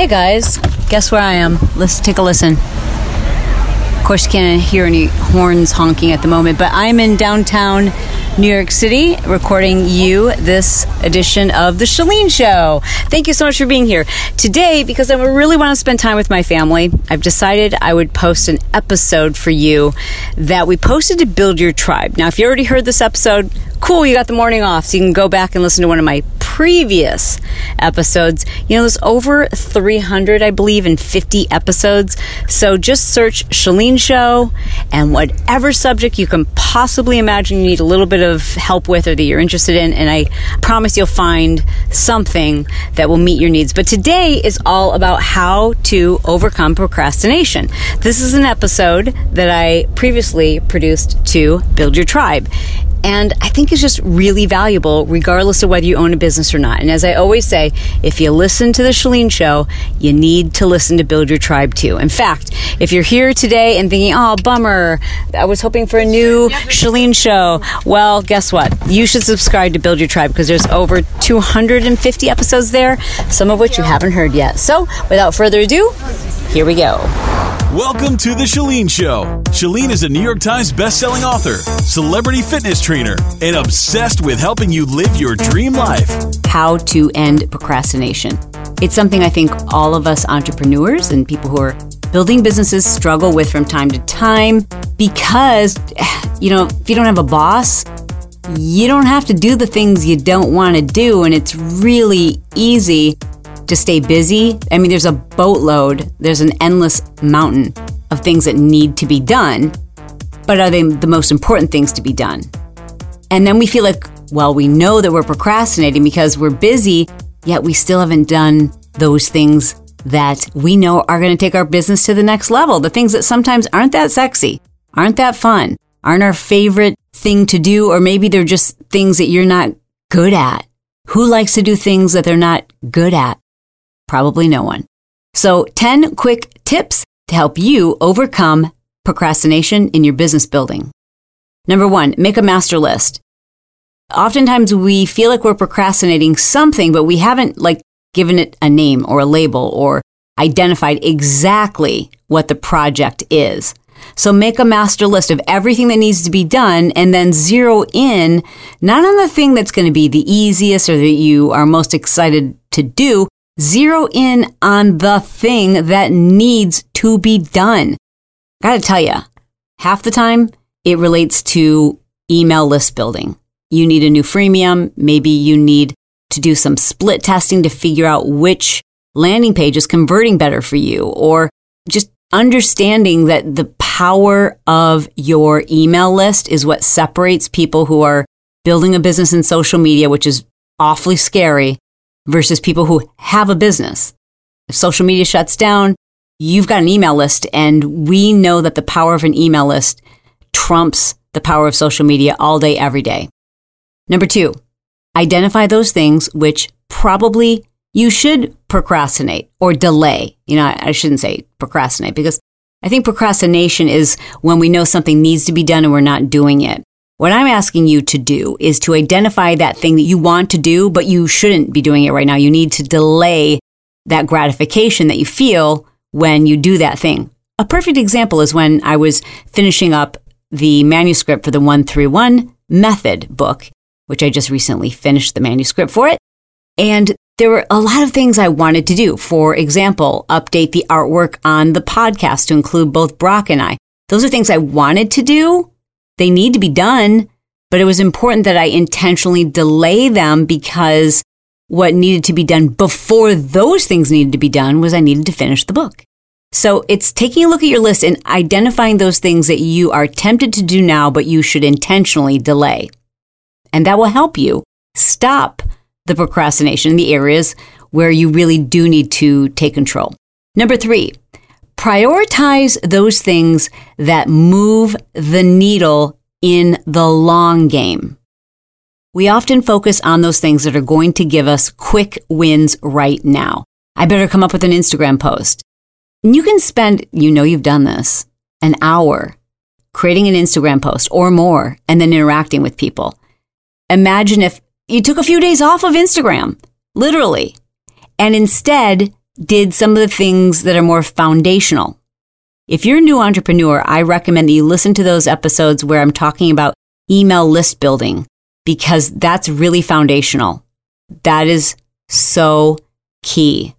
Hey guys, guess where I am? Let's take a listen. Of course, you can't hear any horns honking at the moment, but I'm in downtown New York City recording you this edition of The Chalene Show. Thank you so much for being here. Today, because I really want to spend time with my family, I've decided I would post an episode for you that we posted to build your tribe. Now, if you already heard this episode, cool, you got the morning off, so you can go back and listen to one of my previous episodes. You know, there's over 300, I believe, in 50 episodes. So just search Chalene Show and whatever subject you can possibly imagine you need a little bit of help with or that you're interested in. And I promise you'll find something that will meet your needs. But today is all about how to overcome procrastination. This is an episode that I previously produced to Build Your Tribe. And I think it's just really valuable, regardless of whether you own a business or not. And as I always say, if you listen to the Chalene Show, you need to listen to Build Your Tribe too. In fact, if you're here today and thinking, oh, bummer, I was hoping for a new Chalene Show, well, guess what? You should subscribe to Build Your Tribe because there's over 250 episodes there, some of which you haven't heard yet. So without further ado, here we go. Welcome to The Chalene Show. Chalene is a New York Times bestselling author, celebrity fitness trainer, and obsessed with helping you live your dream life. How to end procrastination. It's something I think all of us entrepreneurs and people who are building businesses struggle with from time to time because, you know, if you don't have a boss, you don't have to do the things you don't want to do, and it's really easy to stay busy. I mean, there's a boatload, there's an endless mountain of things that need to be done, but are they the most important things to be done? And then we feel like, well, we know that we're procrastinating because we're busy, yet we still haven't done those things that we know are going to take our business to the next level. The things that sometimes aren't that sexy, aren't that fun, aren't our favorite thing to do, or maybe they're just things that you're not good at. Who likes to do things that they're not good at? Probably no one. So 10 quick tips to help you overcome procrastination in your business building. Number one, make a master list. Oftentimes we feel like we're procrastinating something, but we haven't like given it a name or a label or identified exactly what the project is. So make a master list of everything that needs to be done and then zero in not on the thing that's going to be the easiest or that you are most excited to do, Zero in on the thing that needs to be done. Gotta tell you, half the time it relates to email list building. You need a new freemium. Maybe you need to do some split testing to figure out which landing page is converting better for you or just understanding that the power of your email list is what separates people who are building a business in social media, which is awfully scary, versus people who have a business. If social media shuts down, you've got an email list, and we know that the power of an email list trumps the power of social media all day, every day. Number two, identify those things which probably you should procrastinate or delay. You know, I shouldn't say procrastinate because I think procrastination is when we know something needs to be done and we're not doing it. What I'm asking you to do is to identify that thing that you want to do, but you shouldn't be doing it right now. You need to delay that gratification that you feel when you do that thing. A perfect example is when I was finishing up the manuscript for the 131 Method book, which I just recently finished the manuscript for it. And there were a lot of things I wanted to do. For example, update the artwork on the podcast to include both Brock and I. Those are things I wanted to do, they need to be done, but it was important that I intentionally delay them because what needed to be done before those things needed to be done was I needed to finish the book. So it's taking a look at your list and identifying those things that you are tempted to do now, but you should intentionally delay. And that will help you stop the procrastination in the areas where you really do need to take control. Number three, prioritize those things that move the needle in the long game. We often focus on those things that are going to give us quick wins right now. I better come up with an Instagram post. And you can spend, you know, you've done this, an hour creating an Instagram post or more and then interacting with people. Imagine if you took a few days off of Instagram, literally, and instead did some of the things that are more foundational. If you're a new entrepreneur, I recommend that you listen to those episodes where I'm talking about email list building because that's really foundational. That is so key.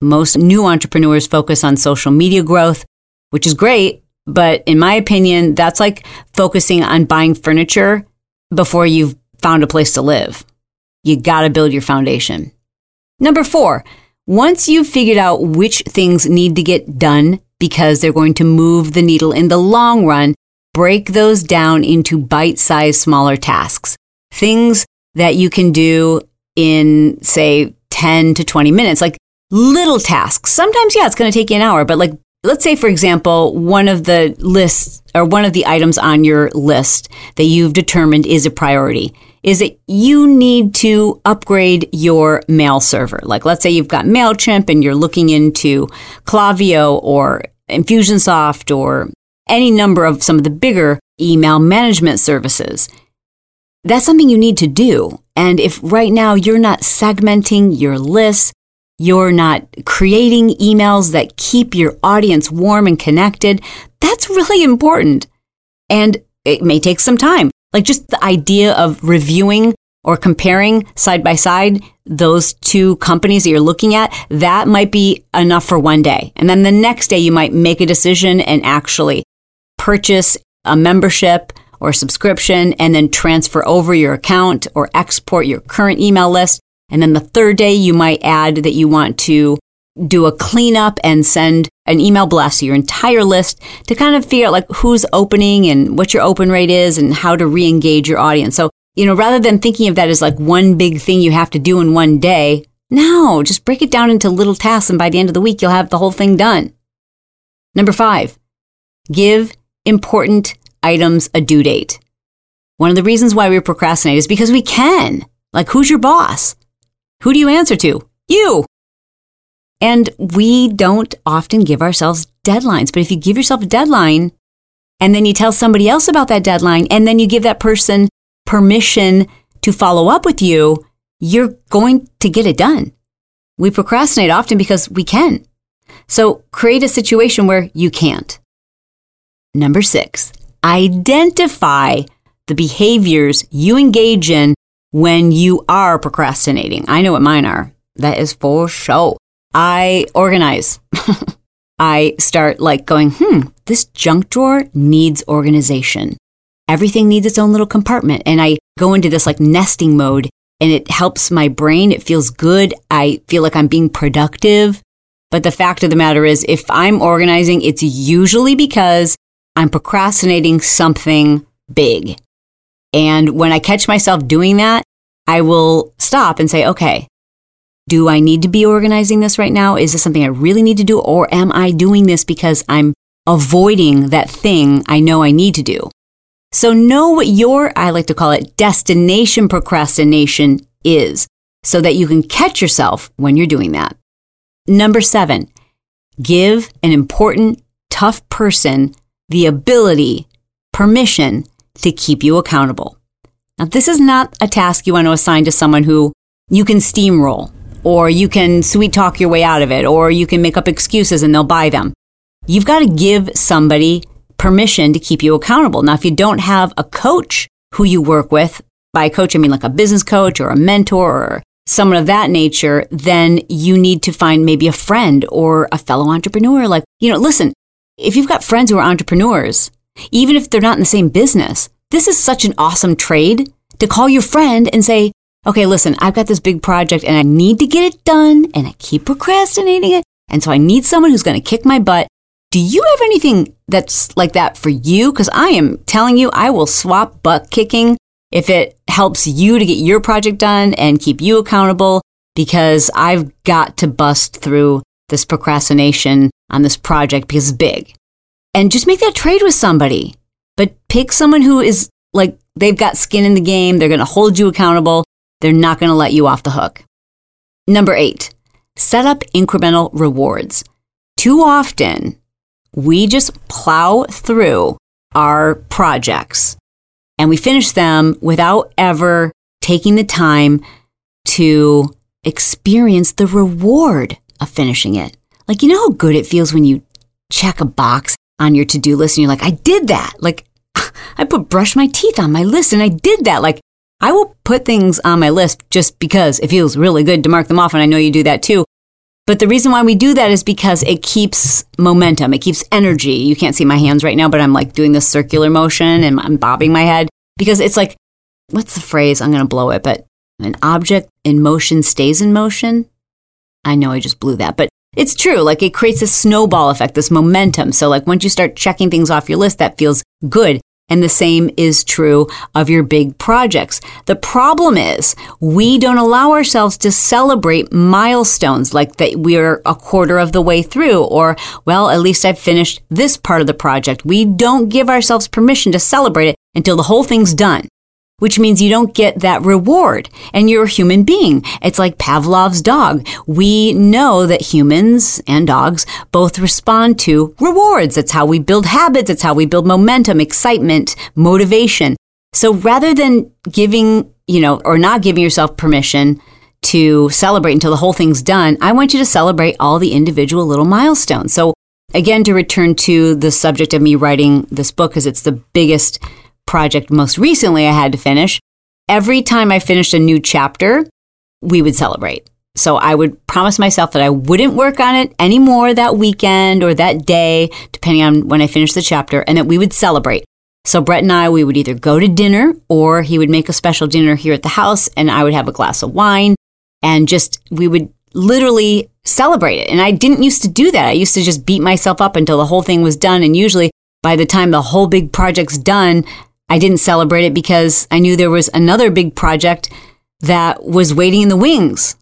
Most new entrepreneurs focus on social media growth, which is great. But in my opinion, that's like focusing on buying furniture before you've found a place to live. You got to build your foundation. Number four, once you've figured out which things need to get done because they're going to move the needle in the long run, break those down into bite sized smaller tasks. Things that you can do in, say, 10 to 20 minutes, like little tasks. Sometimes, yeah, it's going to take you an hour, but like, let's say, for example, one of the lists or one of the items on your list that you've determined is a priority is that you need to upgrade your mail server. Like, let's say you've got MailChimp and you're looking into Klaviyo or Infusionsoft or any number of some of the bigger email management services. That's something you need to do. And if right now you're not segmenting your lists, you're not creating emails that keep your audience warm and connected, that's really important. And it may take some time. Like just the idea of reviewing or comparing side by side those two companies that you're looking at, that might be enough for one day. And then the next day you might make a decision and actually purchase a membership or subscription and then transfer over your account or export your current email list. And then the third day, you might add that you want to do a cleanup and send an email blast to your entire list to kind of figure out like who's opening and what your open rate is and how to re-engage your audience. So, you know, rather than thinking of that as like one big thing you have to do in one day, no, just break it down into little tasks and by the end of the week, you'll have the whole thing done. Number five, give important items a due date. One of the reasons why we procrastinate is because we can. Like, who's your boss? Who do you answer to? You. And we don't often give ourselves deadlines. But if you give yourself a deadline and then you tell somebody else about that deadline and then you give that person permission to follow up with you, you're going to get it done. We procrastinate often because we can. So create a situation where you can't. Number six, identify the behaviors you engage in when you are procrastinating. I know what mine are. That is for sure. I organize. I start like going, hmm, this junk drawer needs organization. Everything needs its own little compartment. And I go into this like nesting mode and it helps my brain. It feels good. I feel like I'm being productive. But the fact of the matter is, if I'm organizing, it's usually because I'm procrastinating something big. And when I catch myself doing that, I will stop and say, okay, do I need to be organizing this right now? Is this something I really need to do? Or am I doing this because I'm avoiding that thing I know I need to do? So know what your, I like to call it destination procrastination is so that you can catch yourself when you're doing that. Number seven, give an important, tough person the ability, permission to keep you accountable. Now, this is not a task you want to assign to someone who you can steamroll, or you can sweet talk your way out of it, or you can make up excuses and they'll buy them. You've got to give somebody permission to keep you accountable. Now, if you don't have a coach who you work with, by coach, I mean like a business coach or a mentor or someone of that nature, then you need to find maybe a friend or a fellow entrepreneur. Like, you know, listen, if you've got friends who are entrepreneurs, even if they're not in the same business, this is such an awesome trade to call your friend and say, okay, listen, I've got this big project and I need to get it done and I keep procrastinating it. And so I need someone who's going to kick my butt. Do you have anything that's like that for you? Because I am telling you, I will swap butt kicking if it helps you to get your project done and keep you accountable because I've got to bust through this procrastination on this project because it's big. And just make that trade with somebody. But pick someone who is like, they've got skin in the game. They're going to hold you accountable. They're not going to let you off the hook. Number eight, set up incremental rewards. Too often, we just plow through our projects and we finish them without ever taking the time to experience the reward of finishing it. Like, you know how good it feels when you check a box on your to do list and you're like, I did that. Like, I put brush my teeth on my list and I did that. Like, I will put things on my list just because it feels really good to mark them off. And I know you do that too. But the reason why we do that is because it keeps momentum, it keeps energy. You can't see my hands right now, but I'm like doing this circular motion and I'm bobbing my head because it's like, what's the phrase? I'm going to blow it, but an object in motion stays in motion. I know I just blew that, but it's true. Like it creates a snowball effect, this momentum. So, like once you start checking things off your list, that feels good. And the same is true of your big projects. The problem is we don't allow ourselves to celebrate milestones like that we're a quarter of the way through or, well, at least I've finished this part of the project. We don't give ourselves permission to celebrate it until the whole thing's done which means you don't get that reward and you're a human being. It's like Pavlov's dog. We know that humans and dogs both respond to rewards. It's how we build habits. It's how we build momentum, excitement, motivation. So rather than giving, you know, or not giving yourself permission to celebrate until the whole thing's done, I want you to celebrate all the individual little milestones. So again, to return to the subject of me writing this book, because it's the biggest project most recently I had to finish, every time I finished a new chapter, we would celebrate. So I would promise myself that I wouldn't work on it anymore that weekend or that day, depending on when I finished the chapter, and that we would celebrate. So Bret and I, we would either go to dinner or he would make a special dinner here at the house and I would have a glass of wine and just, we would literally celebrate it. And I didn't used to do that. I used to just beat myself up until the whole thing was done. And usually by the time the whole big project's done, I didn't celebrate it because I knew there was another big project that was waiting in the wings.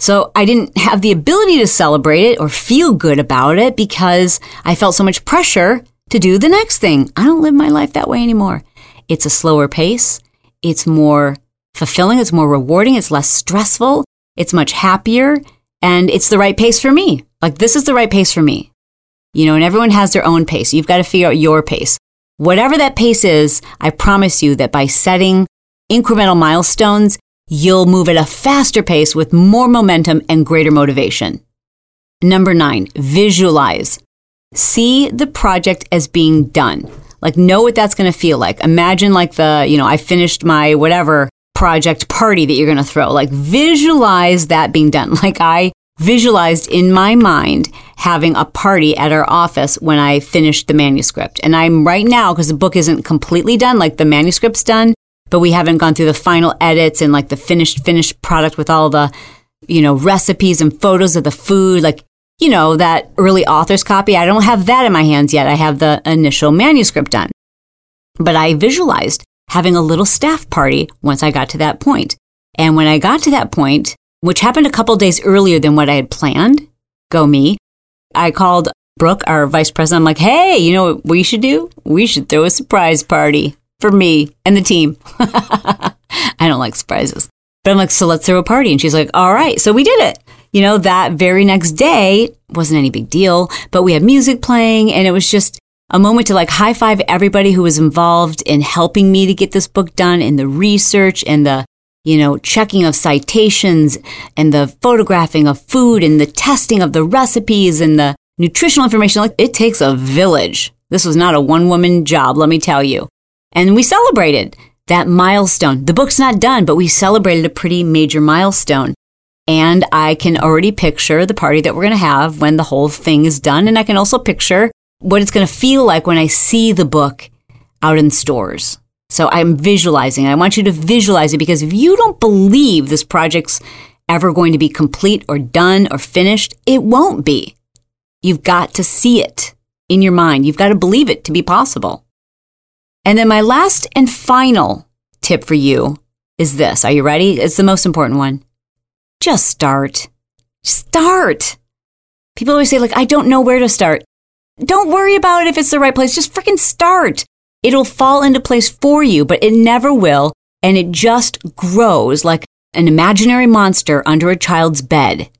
So I didn't have the ability to celebrate it or feel good about it because I felt so much pressure to do the next thing. I don't live my life that way anymore. It's a slower pace. It's more fulfilling. It's more rewarding. It's less stressful. It's much happier and it's the right pace for me. Like this is the right pace for me. You know, and everyone has their own pace. You've got to figure out your pace. Whatever that pace is, I promise you that by setting incremental milestones, you'll move at a faster pace with more momentum and greater motivation. Number nine, visualize. See the project as being done. Like, know what that's going to feel like. Imagine, like, the, you know, I finished my whatever project party that you're going to throw. Like, visualize that being done. Like, I visualized in my mind having a party at our office when I finished the manuscript. And I'm right now, because the book isn't completely done, like the manuscript's done, but we haven't gone through the final edits and like the finished, finished product with all the, you know, recipes and photos of the food, like, you know, that early author's copy. I don't have that in my hands yet. I have the initial manuscript done. But I visualized having a little staff party once I got to that point. And when I got to that point, which happened a couple days earlier than what I had planned. Go me. I called Brooke, our vice president. I'm like, hey, you know what we should do? We should throw a surprise party for me and the team. I don't like surprises. But I'm like, so let's throw a party. And she's like, all right. So we did it. You know, that very next day wasn't any big deal, but we had music playing and it was just a moment to like high five everybody who was involved in helping me to get this book done and the research and the you know, checking of citations and the photographing of food and the testing of the recipes and the nutritional information. Like it takes a village. This was not a one woman job, let me tell you. And we celebrated that milestone. The book's not done, but we celebrated a pretty major milestone. And I can already picture the party that we're going to have when the whole thing is done. And I can also picture what it's going to feel like when I see the book out in stores. So I'm visualizing. I want you to visualize it because if you don't believe this project's ever going to be complete or done or finished, it won't be. You've got to see it in your mind. You've got to believe it to be possible. And then my last and final tip for you is this. Are you ready? It's the most important one. Just start. Start. People always say, like, I don't know where to start. Don't worry about it if it's the right place. Just freaking start. It'll fall into place for you, but it never will. And it just grows like an imaginary monster under a child's bed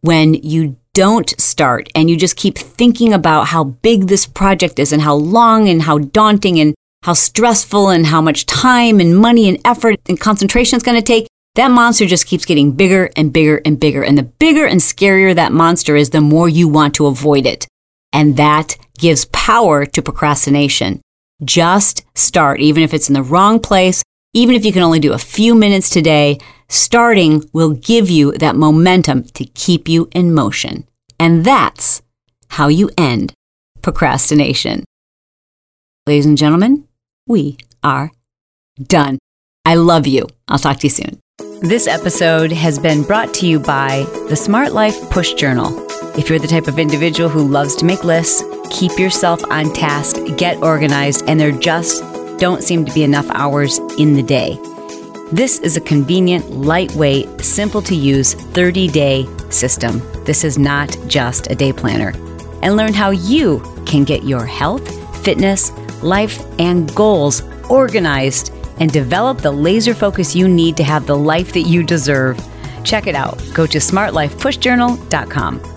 when you don't start and you just keep thinking about how big this project is and how long and how daunting and how stressful and how much time and money and effort and concentration it's going to take. that monster just keeps getting bigger and bigger and bigger. And the bigger and scarier that monster is, the more you want to avoid it. And that gives power to procrastination. Just start, even if it's in the wrong place, even if you can only do a few minutes today, starting will give you that momentum to keep you in motion. And that's how you end procrastination. Ladies and gentlemen, we are done. I love you. I'll talk to you soon. This episode has been brought to you by the Smart Life Push Journal. If you're the type of individual who loves to make lists, keep yourself on task, get organized, and there just don't seem to be enough hours in the day. This is a convenient, lightweight, simple to use 30 day system. This is not just a day planner. And learn how you can get your health, fitness, life, and goals organized and develop the laser focus you need to have the life that you deserve. Check it out. Go to smartlifepushjournal.com.